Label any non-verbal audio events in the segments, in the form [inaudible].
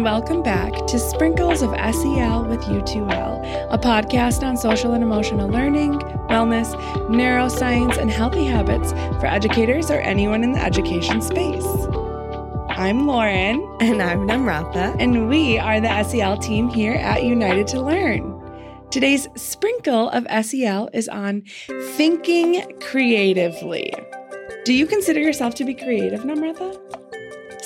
and welcome back to Sprinkles of SEL with U2L, a podcast on social and emotional learning, wellness, neuroscience, and healthy habits for educators or anyone in the education space. I'm Lauren. And I'm Namratha. And we are the SEL team here at United to Learn. Today's sprinkle of SEL is on thinking creatively. Do you consider yourself to be creative, Namratha?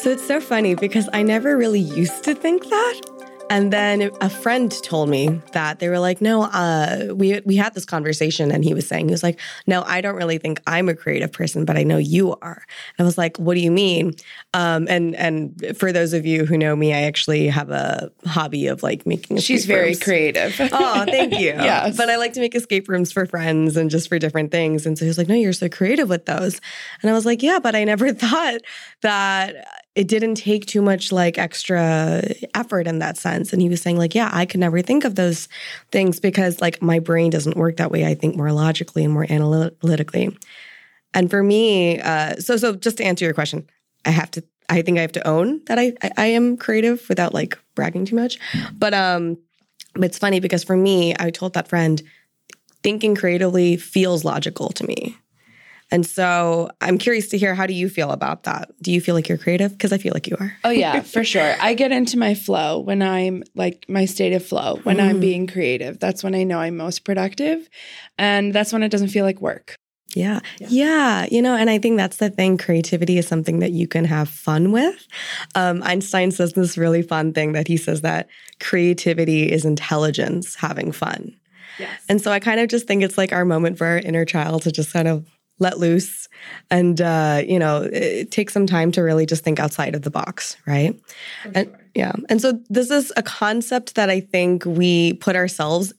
So it's so funny because I never really used to think that. And then a friend told me that they were like, no, uh, we we had this conversation, and he was saying he was like, no, I don't really think I'm a creative person, but I know you are. And I was like, what do you mean? Um, and and for those of you who know me, I actually have a hobby of like making. She's very rooms. creative. [laughs] oh, thank you. [laughs] yes, but I like to make escape rooms for friends and just for different things. And so he was like, no, you're so creative with those. And I was like, yeah, but I never [laughs] thought that it didn't take too much like extra effort in that sense. And he was saying, like, yeah, I could never think of those things because like my brain doesn't work that way. I think more logically and more analytically. And for me, uh, so so just to answer your question, I have to I think I have to own that I, I, I am creative without like bragging too much. But um it's funny because for me, I told that friend, thinking creatively feels logical to me. And so I'm curious to hear how do you feel about that? Do you feel like you're creative? Because I feel like you are. oh, yeah, [laughs] for sure. I get into my flow when I'm like my state of flow, when mm. I'm being creative. That's when I know I'm most productive. And that's when it doesn't feel like work. Yeah. yeah. yeah. You know, and I think that's the thing. Creativity is something that you can have fun with. Um, Einstein says this really fun thing that he says that creativity is intelligence having fun. Yes. And so I kind of just think it's like our moment for our inner child to just kind of let loose. And uh, you know take some time to really just think outside of the box right? And yeah. And so this is a concept that i think we put ourselves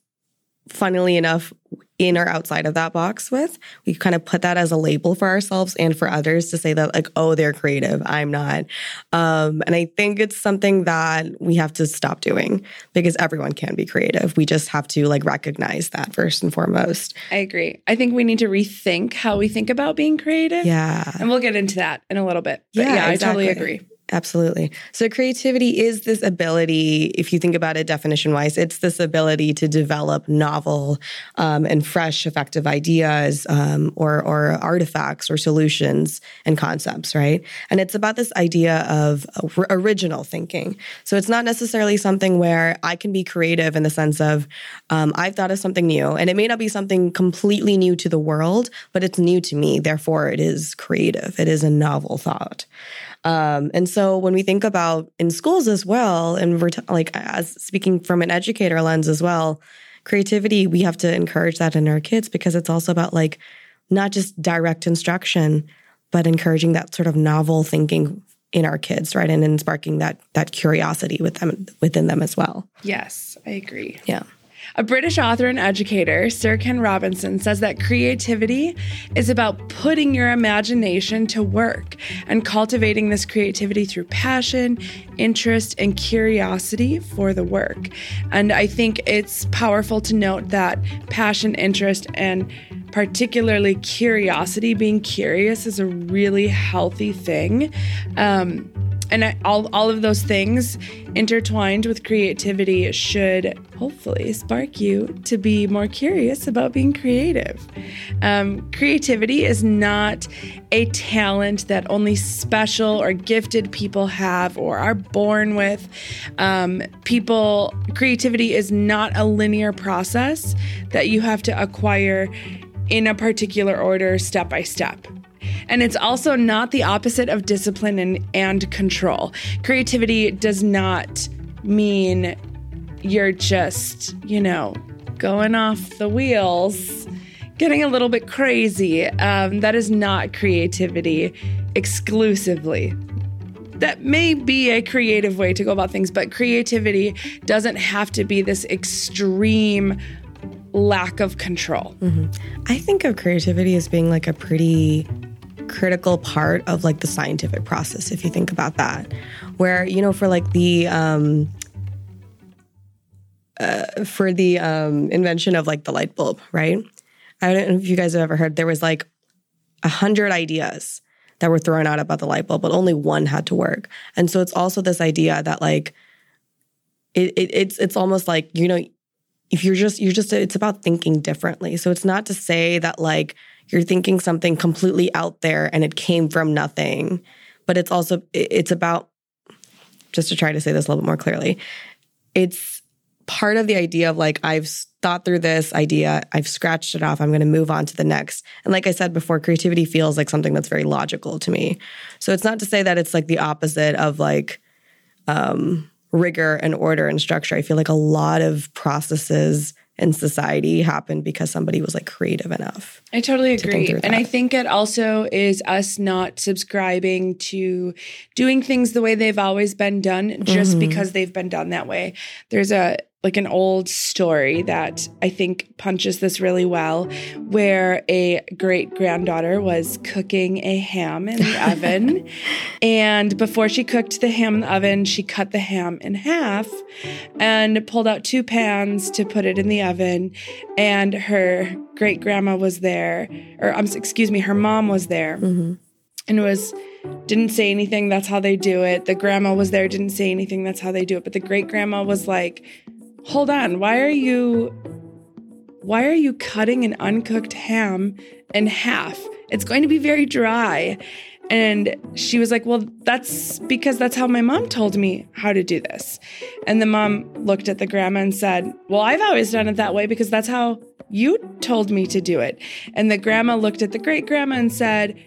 funnily enough in or outside of that box with. We kind of put that as a label for ourselves and for others to say that, like, oh, they're creative, I'm not. Um, and I think it's something that we have to stop doing because everyone can be creative. We just have to like recognize that first and foremost. I agree. I think we need to rethink how we think about being creative. Yeah. And we'll get into that in a little bit. But yeah, yeah exactly. I totally agree. Absolutely. So, creativity is this ability, if you think about it definition wise, it's this ability to develop novel um, and fresh, effective ideas um, or, or artifacts or solutions and concepts, right? And it's about this idea of original thinking. So, it's not necessarily something where I can be creative in the sense of um, I've thought of something new, and it may not be something completely new to the world, but it's new to me. Therefore, it is creative, it is a novel thought. Um, and so when we think about in schools as well, and we're t- like as speaking from an educator lens as well, creativity, we have to encourage that in our kids because it's also about like not just direct instruction, but encouraging that sort of novel thinking in our kids, right? And in sparking that that curiosity with them within them as well. Yes, I agree. Yeah. A British author and educator, Sir Ken Robinson, says that creativity is about putting your imagination to work and cultivating this creativity through passion, interest, and curiosity for the work. And I think it's powerful to note that passion, interest, and particularly curiosity, being curious, is a really healthy thing. Um, and all, all of those things intertwined with creativity should hopefully spark you to be more curious about being creative. Um, creativity is not a talent that only special or gifted people have or are born with. Um, people, creativity is not a linear process that you have to acquire in a particular order, step by step. And it's also not the opposite of discipline and, and control. Creativity does not mean you're just, you know, going off the wheels, getting a little bit crazy. Um, that is not creativity exclusively. That may be a creative way to go about things, but creativity doesn't have to be this extreme lack of control. Mm-hmm. I think of creativity as being like a pretty critical part of like the scientific process if you think about that. Where you know for like the um uh, for the um invention of like the light bulb right? I don't know if you guys have ever heard there was like a hundred ideas that were thrown out about the light bulb but only one had to work. And so it's also this idea that like it, it it's it's almost like you know if you're just you're just it's about thinking differently. So it's not to say that like you're thinking something completely out there and it came from nothing. But it's also it's about just to try to say this a little bit more clearly it's part of the idea of like i've thought through this idea i've scratched it off i'm going to move on to the next. And like i said before creativity feels like something that's very logical to me. So it's not to say that it's like the opposite of like um rigor and order and structure. I feel like a lot of processes in society happened because somebody was like creative enough. I totally agree. To and I think it also is us not subscribing to doing things the way they've always been done just mm-hmm. because they've been done that way. There's a like an old story that I think punches this really well, where a great granddaughter was cooking a ham in the [laughs] oven. And before she cooked the ham in the oven, she cut the ham in half and pulled out two pans to put it in the oven. And her great grandma was there, or um, excuse me, her mom was there. Mm-hmm. And was didn't say anything. That's how they do it. The grandma was there, didn't say anything. That's how they do it. But the great grandma was like, hold on, why are you why are you cutting an uncooked ham in half? It's going to be very dry. And she was like, Well, that's because that's how my mom told me how to do this. And the mom looked at the grandma and said, Well, I've always done it that way because that's how you told me to do it. And the grandma looked at the great grandma and said,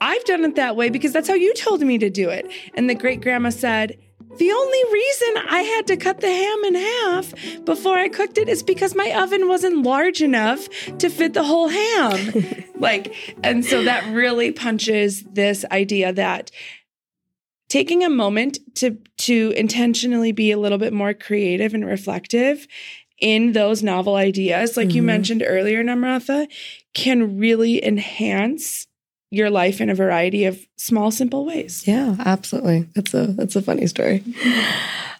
I've done it that way because that's how you told me to do it. And the great grandma said, the only reason I had to cut the ham in half before I cooked it is because my oven wasn't large enough to fit the whole ham. [laughs] like, and so that really punches this idea that taking a moment to to intentionally be a little bit more creative and reflective in those novel ideas, like mm-hmm. you mentioned earlier, Namratha, can really enhance your life in a variety of small, simple ways. Yeah, absolutely. That's a that's a funny story.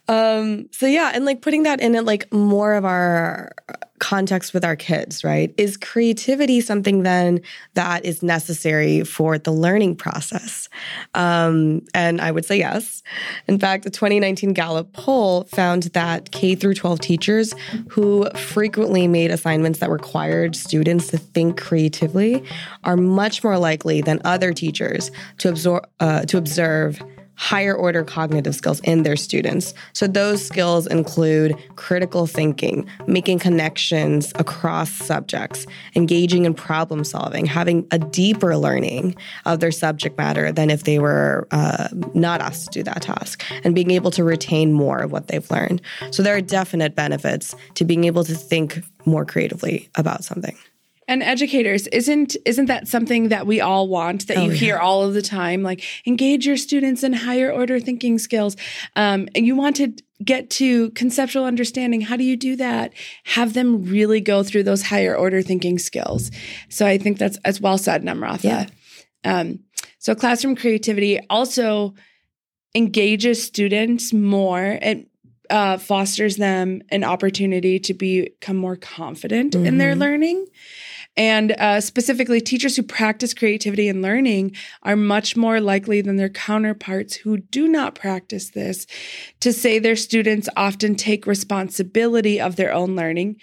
Um, so yeah, and like putting that in like more of our context with our kids, right? Is creativity something then that is necessary for the learning process? Um, and I would say yes. In fact, a 2019 Gallup poll found that K through 12 teachers who frequently made assignments that required students to think creatively are much more likely than other teachers to absorb uh, to observe higher order cognitive skills in their students. So those skills include critical thinking, making connections across subjects, engaging in problem solving, having a deeper learning of their subject matter than if they were uh, not asked to do that task, and being able to retain more of what they've learned. So there are definite benefits to being able to think more creatively about something. And educators, isn't isn't that something that we all want that oh, you hear all of the time? Like engage your students in higher order thinking skills. Um, and you want to get to conceptual understanding. How do you do that? Have them really go through those higher order thinking skills. So I think that's as well said, Namratha. Yeah. Um, so classroom creativity also engages students more. It uh, fosters them an opportunity to become more confident mm-hmm. in their mm-hmm. learning. And uh, specifically, teachers who practice creativity and learning are much more likely than their counterparts who do not practice this to say their students often take responsibility of their own learning.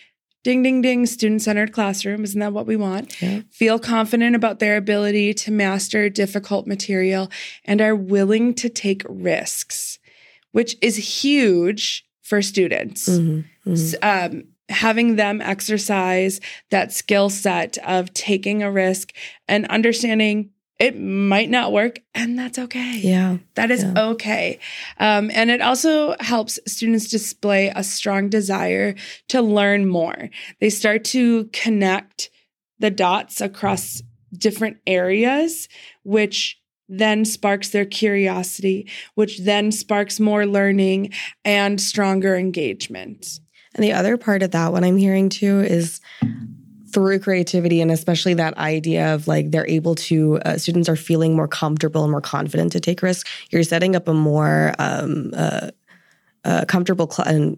Ding, ding, ding, student centered classroom. Isn't that what we want? Yeah. Feel confident about their ability to master difficult material and are willing to take risks, which is huge for students. Mm-hmm, mm-hmm. Um, having them exercise that skill set of taking a risk and understanding it might not work and that's okay. Yeah. That is yeah. okay. Um, and it also helps students display a strong desire to learn more. They start to connect the dots across different areas which then sparks their curiosity which then sparks more learning and stronger engagement and the other part of that, what I'm hearing too, is through creativity and especially that idea of like they're able to uh, students are feeling more comfortable and more confident to take risks. You're setting up a more um, uh, uh, comfortable cl-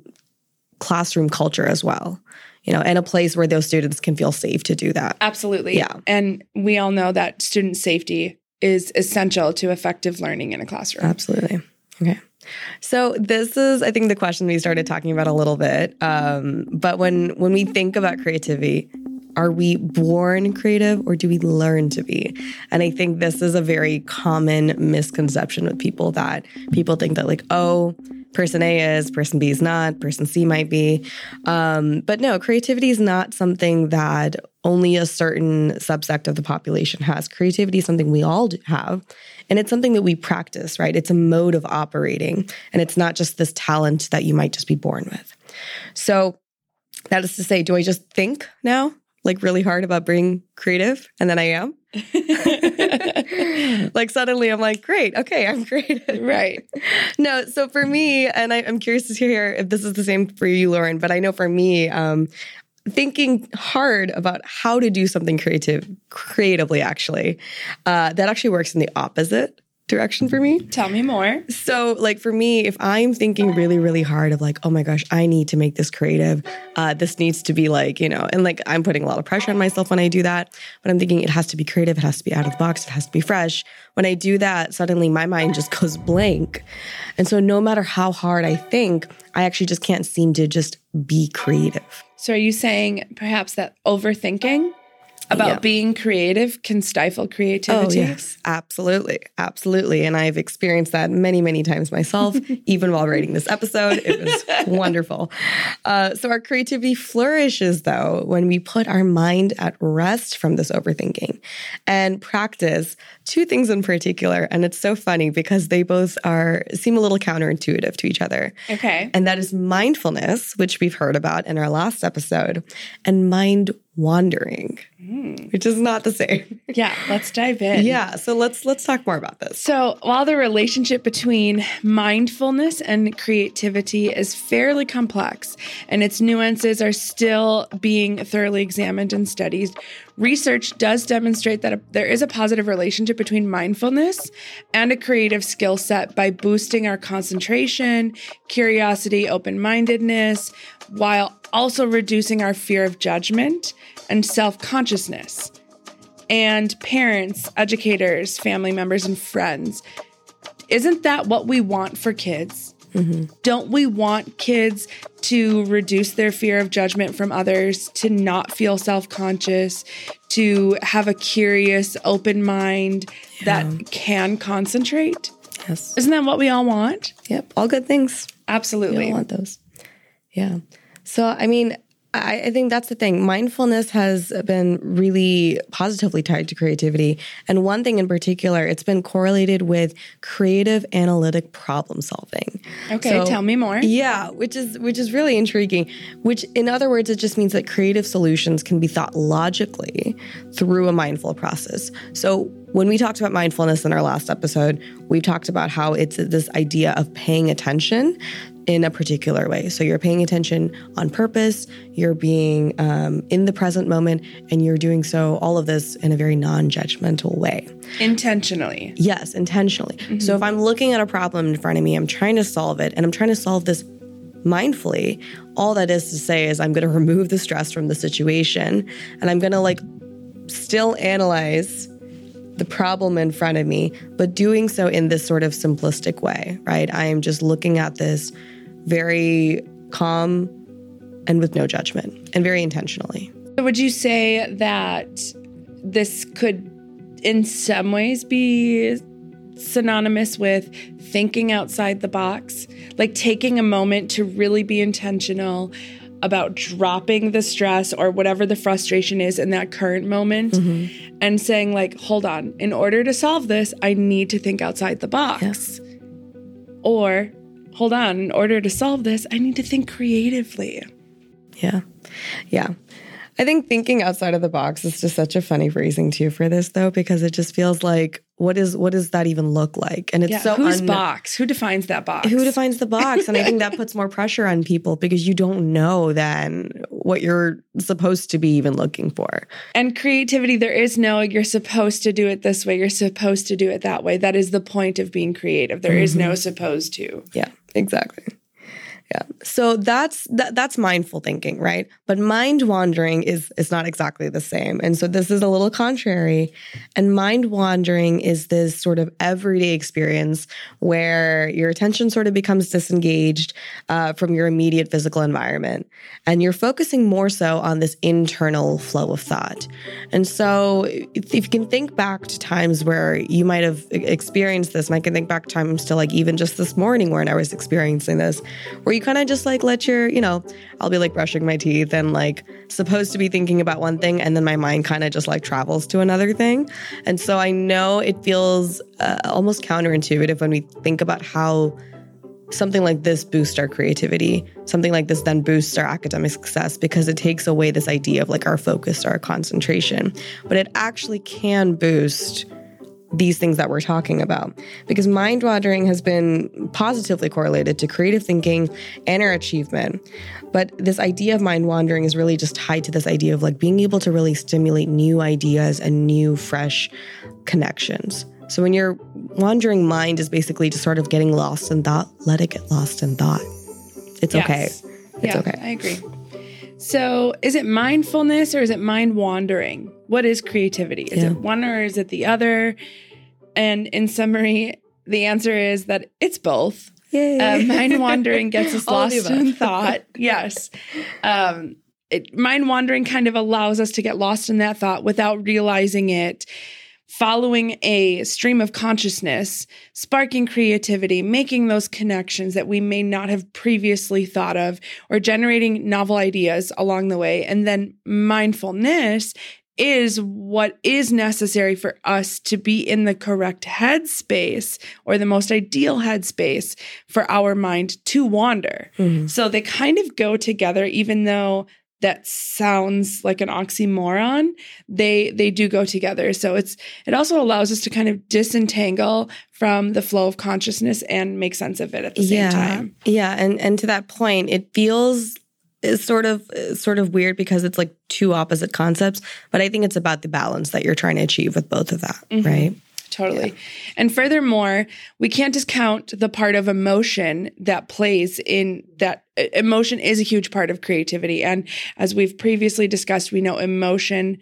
classroom culture as well you know and a place where those students can feel safe to do that. Absolutely. Yeah. And we all know that student safety is essential to effective learning in a classroom. Absolutely. Okay So this is, I think, the question we started talking about a little bit. Um, but when when we think about creativity, are we born creative or do we learn to be? And I think this is a very common misconception with people that people think that like, oh, person A is, person B is not, person C might be. Um, but no, creativity is not something that only a certain subsect of the population has. Creativity is something we all have. And it's something that we practice, right? It's a mode of operating. And it's not just this talent that you might just be born with. So that is to say, do I just think now? Like really hard about being creative, and then I am. [laughs] like suddenly I'm like, great, okay, I'm creative. Right. No, so for me, and I, am curious to hear if this is the same for you, Lauren, but I know for me, um, thinking hard about how to do something creative creatively actually uh, that actually works in the opposite direction for me. Tell me more. So, like for me, if I'm thinking really, really hard of like, oh my gosh, I need to make this creative, uh, this needs to be like, you know, and like I'm putting a lot of pressure on myself when I do that. But I'm thinking it has to be creative, it has to be out of the box, it has to be fresh. When I do that, suddenly my mind just goes blank. And so, no matter how hard I think, I actually just can't seem to just be creative. So, are you saying perhaps that overthinking about yeah. being creative can stifle creativity. Oh, yes, absolutely. Absolutely. And I've experienced that many, many times myself, [laughs] even while writing this episode. It was [laughs] wonderful. Uh, so, our creativity flourishes, though, when we put our mind at rest from this overthinking and practice two things in particular. And it's so funny because they both are seem a little counterintuitive to each other. Okay. And that is mindfulness, which we've heard about in our last episode, and mind wandering, mm. which is not the same. Yeah, let's dive in. [laughs] yeah, so let's let's talk more about this. So, while the relationship between mindfulness and creativity is fairly complex and its nuances are still being thoroughly examined and studied, research does demonstrate that a, there is a positive relationship between mindfulness and a creative skill set by boosting our concentration, curiosity, open-mindedness, while also reducing our fear of judgment and self consciousness. And parents, educators, family members, and friends. Isn't that what we want for kids? Mm-hmm. Don't we want kids to reduce their fear of judgment from others, to not feel self conscious, to have a curious, open mind yeah. that can concentrate? Yes. Isn't that what we all want? Yep. All good things. Absolutely. We all want those. Yeah. So, I mean, I, I, think that's the thing. Mindfulness has been really positively tied to creativity. And one thing in particular, it's been correlated with creative analytic problem solving. Okay, so, tell me more. Yeah, which is which is really intriguing. Which in other words, it just means that creative solutions can be thought logically through a mindful process. So when we talked about mindfulness in our last episode, we talked about how it's this idea of paying attention in a particular way. So you're paying attention on purpose, you're being um, in the present moment, and you're doing so, all of this in a very non judgmental way. Intentionally. Yes, intentionally. Mm-hmm. So if I'm looking at a problem in front of me, I'm trying to solve it, and I'm trying to solve this mindfully, all that is to say is I'm going to remove the stress from the situation and I'm going to like still analyze the problem in front of me, but doing so in this sort of simplistic way, right? I am just looking at this very calm and with no judgment and very intentionally. So Would you say that this could, in some ways, be synonymous with thinking outside the box? Like taking a moment to really be intentional about dropping the stress or whatever the frustration is in that current moment mm-hmm. and saying, like, hold on, in order to solve this, I need to think outside the box. Yes. Or hold on, in order to solve this, I need to think creatively. Yeah. Yeah. I think thinking outside of the box is just such a funny phrasing too for this though, because it just feels like what is what does that even look like? And it's yeah, so whose un- box? Who defines that box? Who defines the box? And I think that puts more pressure on people because you don't know then what you're supposed to be even looking for. And creativity, there is no you're supposed to do it this way, you're supposed to do it that way. That is the point of being creative. There mm-hmm. is no mm-hmm. supposed to. Yeah, exactly. Yeah. So that's that, that's mindful thinking, right? But mind wandering is is not exactly the same. And so this is a little contrary. And mind wandering is this sort of everyday experience where your attention sort of becomes disengaged uh, from your immediate physical environment, and you're focusing more so on this internal flow of thought. And so if you can think back to times where you might have experienced this, and I can think back times to like even just this morning when I was experiencing this, where you kind of just like let your, you know, I'll be like brushing my teeth and like supposed to be thinking about one thing and then my mind kind of just like travels to another thing. And so I know it feels uh, almost counterintuitive when we think about how something like this boosts our creativity. Something like this then boosts our academic success because it takes away this idea of like our focus our concentration. But it actually can boost these things that we're talking about. Because mind wandering has been positively correlated to creative thinking and our achievement. But this idea of mind wandering is really just tied to this idea of like being able to really stimulate new ideas and new, fresh connections. So when your wandering mind is basically just sort of getting lost in thought, let it get lost in thought. It's yes. okay. It's yeah, okay. I agree. So, is it mindfulness or is it mind wandering? What is creativity? Is yeah. it one or is it the other? And in summary, the answer is that it's both. Uh, mind [laughs] wandering gets us lost in [laughs] thought. Yes. Um, it, mind wandering kind of allows us to get lost in that thought without realizing it following a stream of consciousness, sparking creativity, making those connections that we may not have previously thought of, or generating novel ideas along the way. And then mindfulness is what is necessary for us to be in the correct headspace or the most ideal headspace for our mind to wander. Mm-hmm. So they kind of go together, even though that sounds like an oxymoron they they do go together so it's it also allows us to kind of disentangle from the flow of consciousness and make sense of it at the same yeah. time yeah and and to that point it feels is sort of sort of weird because it's like two opposite concepts but i think it's about the balance that you're trying to achieve with both of that mm-hmm. right Totally. Yeah. And furthermore, we can't discount the part of emotion that plays in that emotion is a huge part of creativity. And as we've previously discussed, we know emotion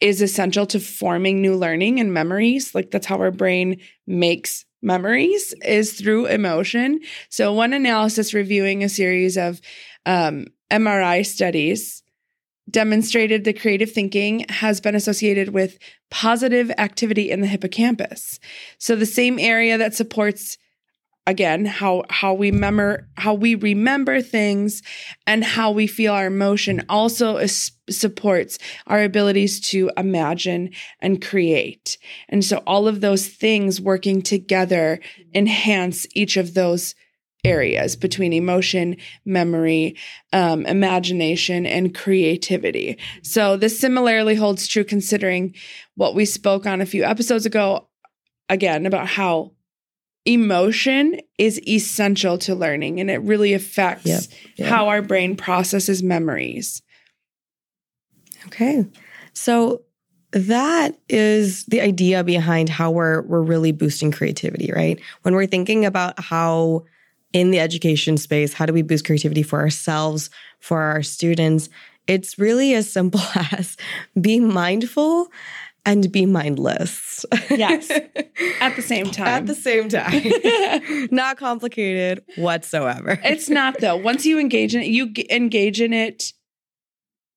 is essential to forming new learning and memories. Like that's how our brain makes memories is through emotion. So one analysis reviewing a series of um, MRI studies demonstrated the creative thinking has been associated with positive activity in the hippocampus. So the same area that supports again how how we remember how we remember things and how we feel our emotion also is, supports our abilities to imagine and create. And so all of those things working together enhance each of those areas between emotion, memory, um, imagination, and creativity. So this similarly holds true considering what we spoke on a few episodes ago, again, about how emotion is essential to learning and it really affects yep, yep. how our brain processes memories. Okay. So that is the idea behind how we're we're really boosting creativity, right? When we're thinking about how in the education space, how do we boost creativity for ourselves, for our students? It's really as simple [laughs] as be mindful and be mindless. Yes. [laughs] At the same time. At the same time. [laughs] not complicated whatsoever. It's not though. Once you engage in it, you engage in it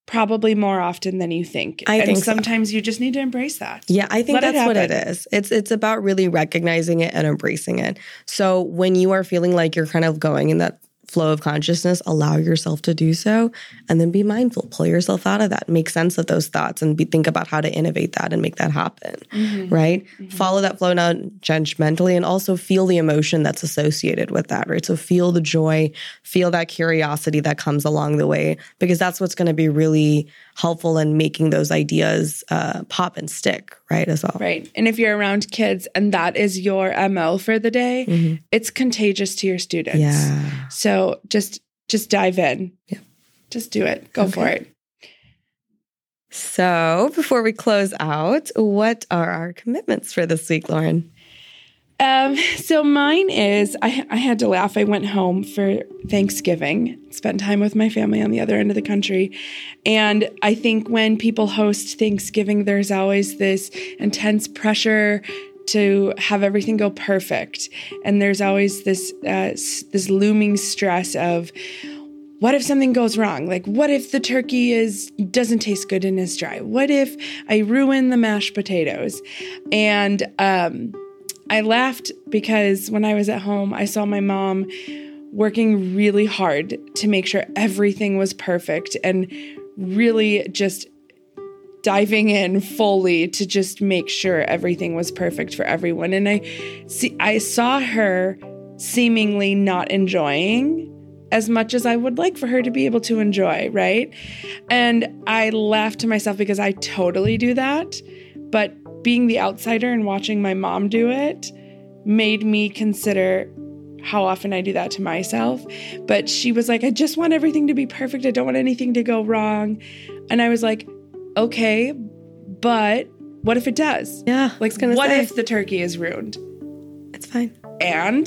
probably more often than you think. I and think sometimes so. you just need to embrace that. Yeah, I think Let that's it what it is. It's it's about really recognizing it and embracing it. So when you are feeling like you're kind of going in that flow of consciousness, allow yourself to do so and then be mindful. Pull yourself out of that. Make sense of those thoughts and be, think about how to innovate that and make that happen. Mm-hmm. Right? Mm-hmm. Follow that flow not judgmentally and also feel the emotion that's associated with that, right? So feel the joy, feel that curiosity that comes along the way because that's what's going to be really helpful in making those ideas uh, pop and stick, right? As well. Right. And if you're around kids and that is your MO for the day, mm-hmm. it's contagious to your students. Yeah. So just just dive in. Yeah. Just do it. Go okay. for it. So, before we close out, what are our commitments for this week, Lauren? Um, [laughs] so mine is I, I had to laugh. I went home for Thanksgiving, spent time with my family on the other end of the country. And I think when people host Thanksgiving, there's always this intense pressure to have everything go perfect. And there's always this uh, this looming stress of what if something goes wrong? Like what if the turkey is doesn't taste good and is dry? What if I ruin the mashed potatoes? And um I laughed because when I was at home, I saw my mom working really hard to make sure everything was perfect and really just diving in fully to just make sure everything was perfect for everyone. And I see I saw her seemingly not enjoying as much as I would like for her to be able to enjoy, right? And I laughed to myself because I totally do that. But being the outsider and watching my mom do it made me consider how often I do that to myself. But she was like, I just want everything to be perfect. I don't want anything to go wrong. And I was like, okay, but what if it does? Yeah. Like, what say. if the turkey is ruined? It's fine. And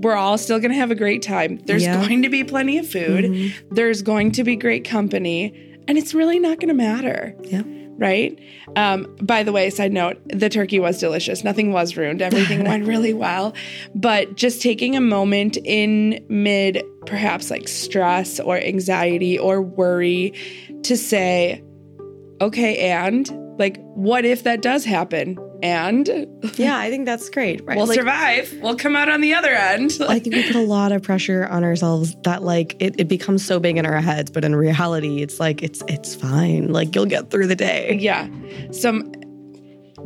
we're all still going to have a great time. There's yeah. going to be plenty of food. Mm-hmm. There's going to be great company. And it's really not going to matter. Yeah right? Um, by the way, side note, the turkey was delicious. Nothing was ruined. Everything [laughs] went really well. But just taking a moment in mid, perhaps like stress or anxiety or worry to say, okay, and like, what if that does happen? And yeah, I think that's great. Right? We'll like, survive. We'll come out on the other end. I think we put a lot of pressure on ourselves that like it, it becomes so big in our heads, but in reality, it's like it's it's fine. Like you'll get through the day. Yeah. So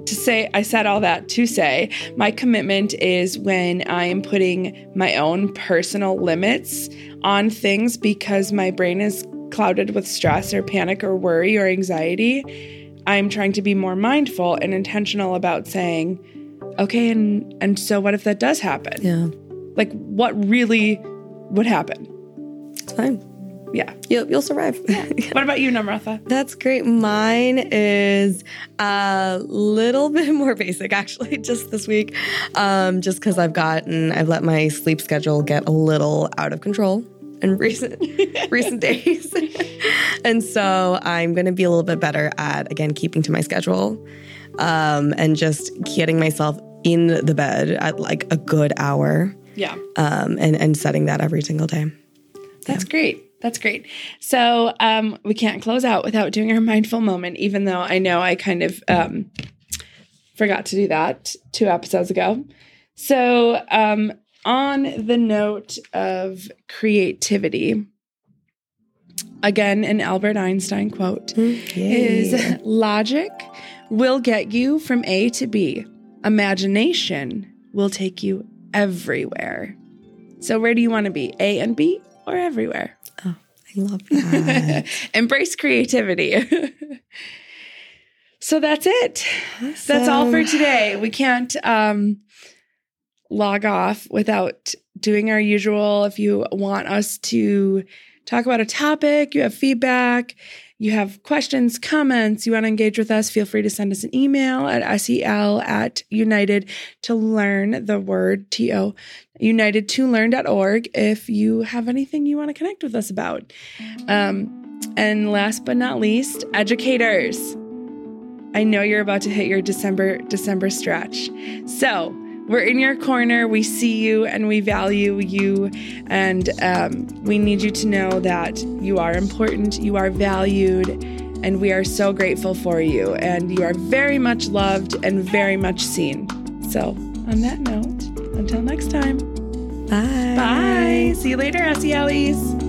to say, I said all that to say, my commitment is when I am putting my own personal limits on things because my brain is clouded with stress or panic or worry or anxiety I'm trying to be more mindful and intentional about saying, okay, and and so what if that does happen? Yeah. Like what really would happen? It's fine. Yeah. You'll, you'll survive. [laughs] Yeah. what about you, Namratha? That's great. Mine is a little [laughs] bit more basic, actually, [laughs] just this week. Um, just because I've gotten, I've let my sleep schedule get a little out of control in recent [laughs] recent days. [laughs] and so I'm going to be a little bit better at again keeping to my schedule um, and just getting myself in the bed at like a good hour. Yeah. Um, and and setting that every single day. That's yeah. great. That's great. So um, we can't close out without doing our mindful moment, even though I know I kind of um, forgot to do that two episodes ago. So um, on the note of creativity, again, an Albert Einstein quote is logic will get you from A to B. Imagination will take you everywhere. So, where do you want to be? A and B or everywhere? Oh, I love that. [laughs] Embrace creativity. [laughs] so, that's it. Awesome. That's all for today. We can't um, log off without doing our usual. If you want us to talk about a topic, you have feedback, you have questions, comments, you want to engage with us, feel free to send us an email at sel at united to learn the word to united to learn.org if you have anything you want to connect with us about. Um, and last but not least, educators. I know you're about to hit your December December stretch. So, we're in your corner. We see you and we value you. And um, we need you to know that you are important, you are valued, and we are so grateful for you. And you are very much loved and very much seen. So, on that note, until next time, bye. Bye. See you later, SELEs.